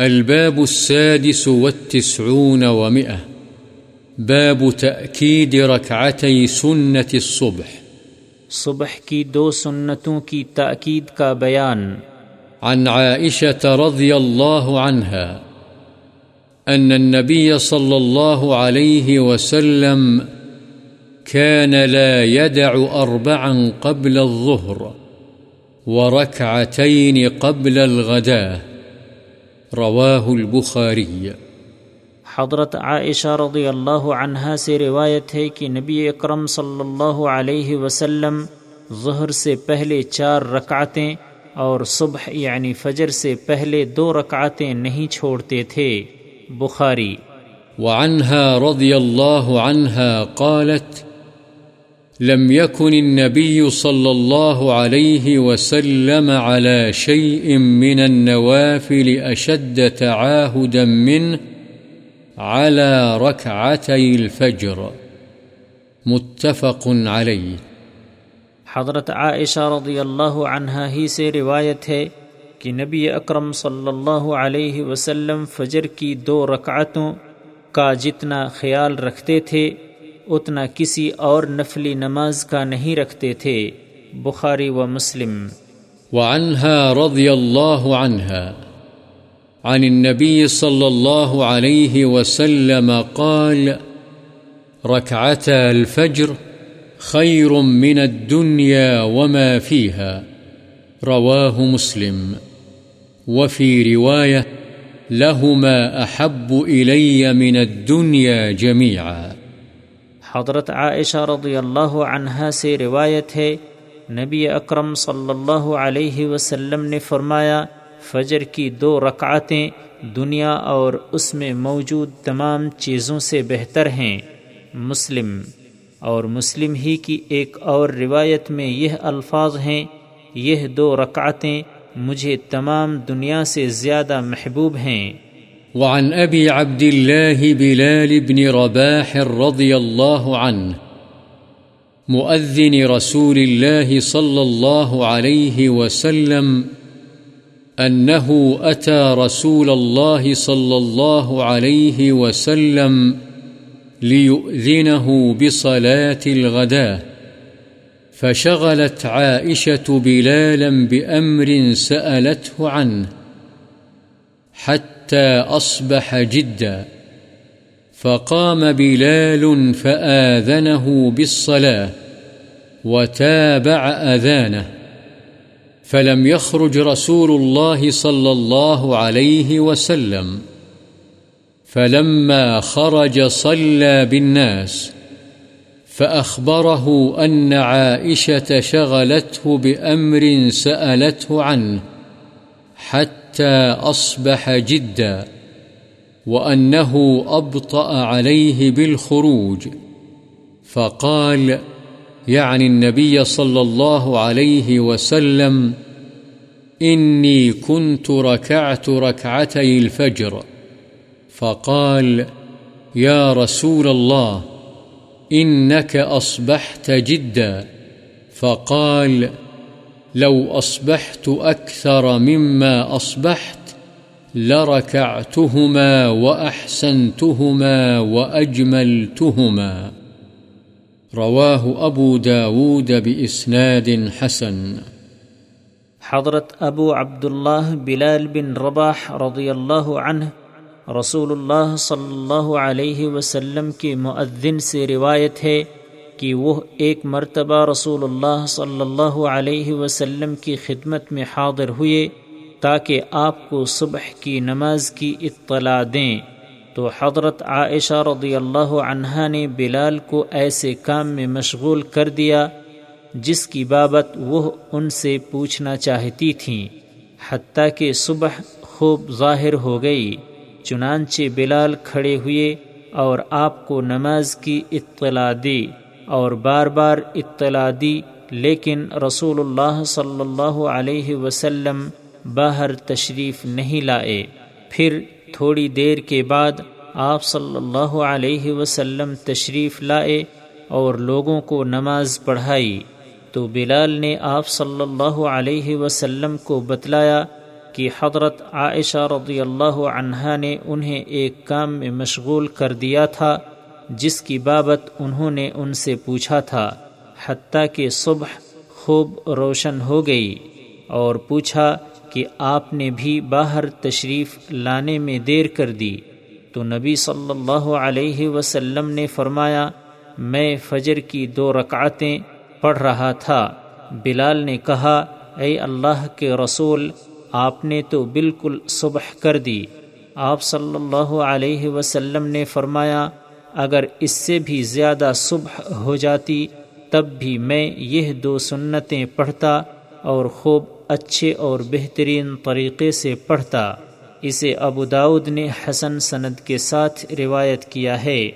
الباب السادس والتسعون ومئة. باب تأكيد ركعتي سنة الصبح. صبح کی دو سنتوں کی تاکید کا بیان. عن عائشة رضي الله عنها أن النبي صلى الله عليه وسلم كان لا يدع أربعا قبل الظهر وركعتين قبل الغداه رواه البخاري حضرت عائشہ رضی اللہ عنہا سے روایت ہے کہ نبی اکرم صلی اللہ علیہ وسلم ظہر سے پہلے چار رکعتیں اور صبح یعنی فجر سے پہلے دو رکعتیں نہیں چھوڑتے تھے۔ بخاری۔ وعنها رضي الله عنها قالت لم يكن النبي صلى الله عليه وسلم على شيء من النوافل أشد تعاهدا منه على ركعتي الفجر. متفق عليه. حضرت عائشہ رضی اللہ عنہا ہی سے روایت ہے کہ نبی اکرم صلی اللہ علیہ وسلم فجر کی دو رکعتوں کا جتنا خیال رکھتے تھے اتنا کسی اور نفلی نماز کا نہیں رکھتے تھے، بخاری و مسلم۔ وعنها رضي الله عنها عن النبي صلى الله عليه وسلم قال ركعتا الفجر خير من الدنيا وما فيها رواه مسلم۔ وفي رواية لهما أحب إلي من الدنيا جميعا حضرت عائشہ رضی اللہ عنہا سے روایت ہے، نبی اکرم صلی اللہ علیہ وسلم نے فرمایا، فجر کی دو رکعتیں دنیا اور اس میں موجود تمام چیزوں سے بہتر ہیں۔ مسلم۔ اور مسلم ہی کی ایک اور روایت میں یہ الفاظ ہیں، یہ دو رکعتیں مجھے تمام دنیا سے زیادہ محبوب ہیں۔ وعن أبي عبد الله بلال بن رباح رضي الله عنه، مؤذن رسول الله صلى الله عليه وسلم أنه أتى رسول الله صلى الله عليه وسلم ليؤذنه بصلاة الغداء فشغلت عائشة بلالا بأمر سألته عنه. حتى أصبح جدا. فقام بلال فآذنه بالصلاة وتابع أذانه. فلم يخرج رسول الله صلى الله عليه وسلم. فلما خرج صلى بالناس. فأخبره أن عائشة شغلته بأمر سألته عنه. حتى حتى أصبح جدا وأنه أبطأ عليه بالخروج. فقال، يعني النبي صلى الله عليه وسلم، إني كنت ركعت ركعتي الفجر. فقال، يا رسول الله، إنك أصبحت جدا. فقال لو أصبحت أكثر مما أصبحت لركعتهما وأحسنتهما وأجملتهما. رواه أبو داود بإسناد حسن. حضرت ابو عبداللہ بلال بن رباح رضی اللہ عنہ رسول اللہ صلی اللہ علیہ وسلم کے معذن سے روایت ہے کہ وہ ایک مرتبہ رسول اللہ صلی اللہ علیہ وسلم کی خدمت میں حاضر ہوئے تاکہ آپ کو صبح کی نماز کی اطلاع دیں۔ تو حضرت عائشہ رضی اللہ عنہا نے بلال کو ایسے کام میں مشغول کر دیا جس کی بابت وہ ان سے پوچھنا چاہتی تھیں۔ حتیٰ کہ صبح خوب ظاہر ہو گئی، چنانچہ بلال کھڑے ہوئے اور آپ کو نماز کی اطلاع دی۔ اور بار بار اطلاع دی، لیکن رسول اللہ صلی اللہ علیہ وسلم باہر تشریف نہیں لائے۔ پھر تھوڑی دیر کے بعد آپ صلی اللہ علیہ وسلم تشریف لائے اور لوگوں کو نماز پڑھائی۔ تو بلال نے آپ صلی اللہ علیہ وسلم کو بتلایا کہ حضرت عائشہ رضی اللہ عنہا نے انہیں ایک کام میں مشغول کر دیا تھا۔ جس کی بابت انہوں نے ان سے پوچھا تھا، حتیٰ کہ صبح خوب روشن ہو گئی اور پوچھا کہ آپ نے بھی باہر تشریف لانے میں دیر کر دی۔ تو نبی صلی اللہ علیہ وسلم نے فرمایا، میں فجر کی دو رکعتیں پڑھ رہا تھا۔ بلال نے کہا، اے اللہ کے رسول، آپ نے تو بالکل صبح کر دی۔ آپ صلی اللہ علیہ وسلم نے فرمایا اگر اس سے بھی زیادہ صبح ہو جاتی، تب بھی میں یہ دو سنتیں پڑھتا اور خوب اچھے اور بہترین طریقے سے پڑھتا۔ اسے ابو داود نے حسن سند کے ساتھ روایت کیا ہے۔